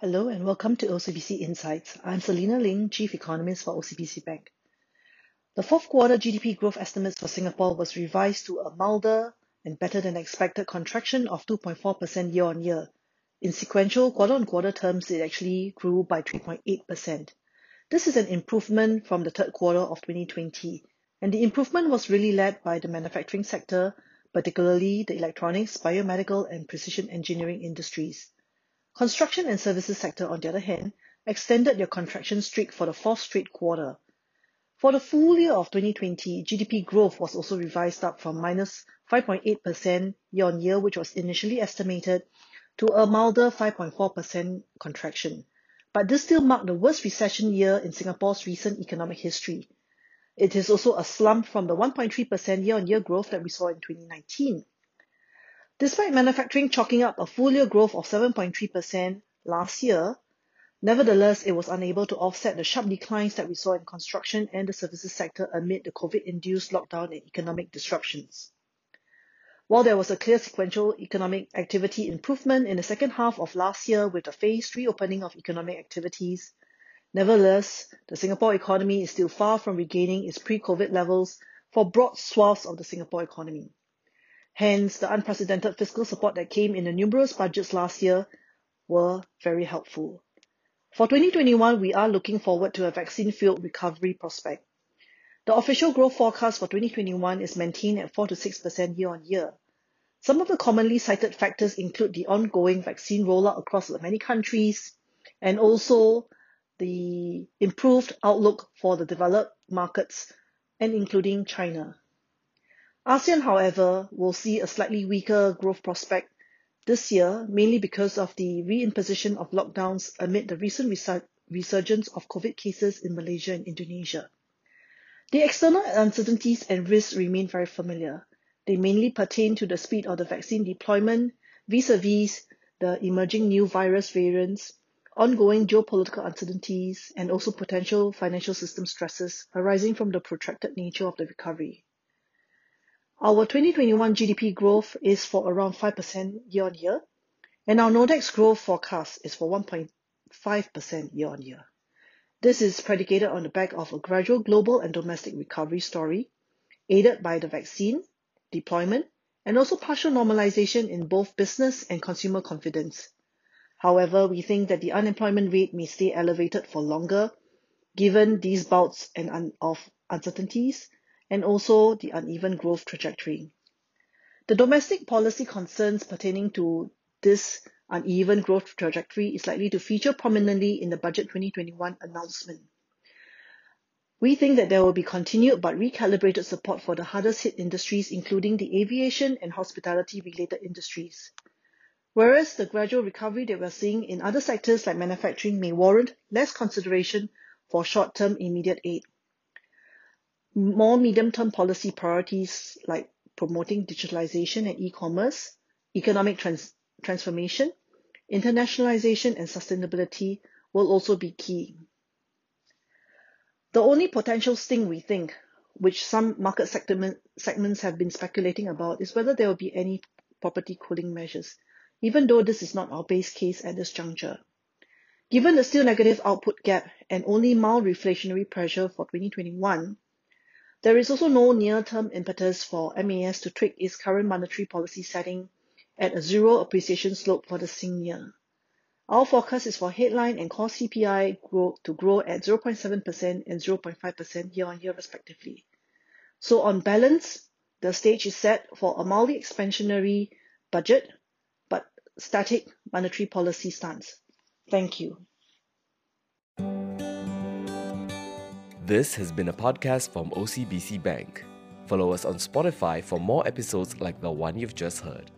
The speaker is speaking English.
Hello and welcome to OCBC Insights. I'm Selena Ling, Chief Economist for OCBC Bank. The fourth quarter GDP growth estimates for Singapore was revised to a milder and better than expected contraction of 2.4% year on year. In sequential quarter on quarter terms, it actually grew by 3.8%. This is an improvement from the third quarter of 2020, and the improvement was really led by the manufacturing sector, particularly the electronics, biomedical, and precision engineering industries. Construction and services sector, on the other hand, extended their contraction streak for the fourth straight quarter. For the full year of 2020, GDP growth was also revised up from minus 5.8% year-on-year, which was initially estimated, to a milder 5.4% contraction. But this still marked the worst recession year in Singapore's recent economic history. It is also a slump from the 1.3% year-on-year growth that we saw in 2019. Despite manufacturing chalking up a full year growth of 7.3% last year, nevertheless, it was unable to offset the sharp declines that we saw in construction and the services sector amid the COVID-induced lockdown and economic disruptions. While there was a clear sequential economic activity improvement in the second half of last year with the phased reopening of economic activities, nevertheless, the Singapore economy is still far from regaining its pre-COVID levels for broad swaths of the Singapore economy. Hence, the unprecedented fiscal support that came in the numerous budgets last year were very helpful. For 2021, we are looking forward to a vaccine-fueled recovery prospect. The official growth forecast for 2021 is maintained at 4 to 6% year-on-year. Some of the commonly cited factors include the ongoing vaccine rollout across many countries and also the improved outlook for the developed markets and including China. ASEAN, however, will see a slightly weaker growth prospect this year, mainly because of the reimposition of lockdowns amid the recent resurgence of COVID cases in Malaysia and Indonesia. The external uncertainties and risks remain very familiar. They mainly pertain to the speed of the vaccine deployment vis-a-vis the emerging new virus variants, ongoing geopolitical uncertainties, and also potential financial system stresses arising from the protracted nature of the recovery. Our 2021 GDP growth is for around 5% year-on-year, and our NODX growth forecast is for 1.5% year-on-year. This is predicated on the back of a gradual global and domestic recovery story, aided by the vaccine, deployment, and also partial normalization in both business and consumer confidence. However, we think that the unemployment rate may stay elevated for longer, given these bouts and of uncertainties and also the uneven growth trajectory. The domestic policy concerns pertaining to this uneven growth trajectory is likely to feature prominently in the Budget 2021 announcement. We think that there will be continued but recalibrated support for the hardest hit industries, including the aviation and hospitality related industries. Whereas the gradual recovery that we're seeing in other sectors like manufacturing may warrant less consideration for short term immediate aid more medium-term policy priorities like promoting digitalization and e-commerce, economic trans- transformation, internationalization, and sustainability will also be key. The only potential sting we think, which some market segment, segments have been speculating about, is whether there will be any property cooling measures, even though this is not our base case at this juncture. Given the still negative output gap and only mild reflationary pressure for 2021, there is also no near-term impetus for MAS to tweak its current monetary policy setting at a zero appreciation slope for the same year. Our forecast is for headline and core CPI grow, to grow at 0.7% and 0.5% year-on-year respectively. So on balance, the stage is set for a mildly expansionary budget, but static monetary policy stance. Thank you. This has been a podcast from OCBC Bank. Follow us on Spotify for more episodes like the one you've just heard.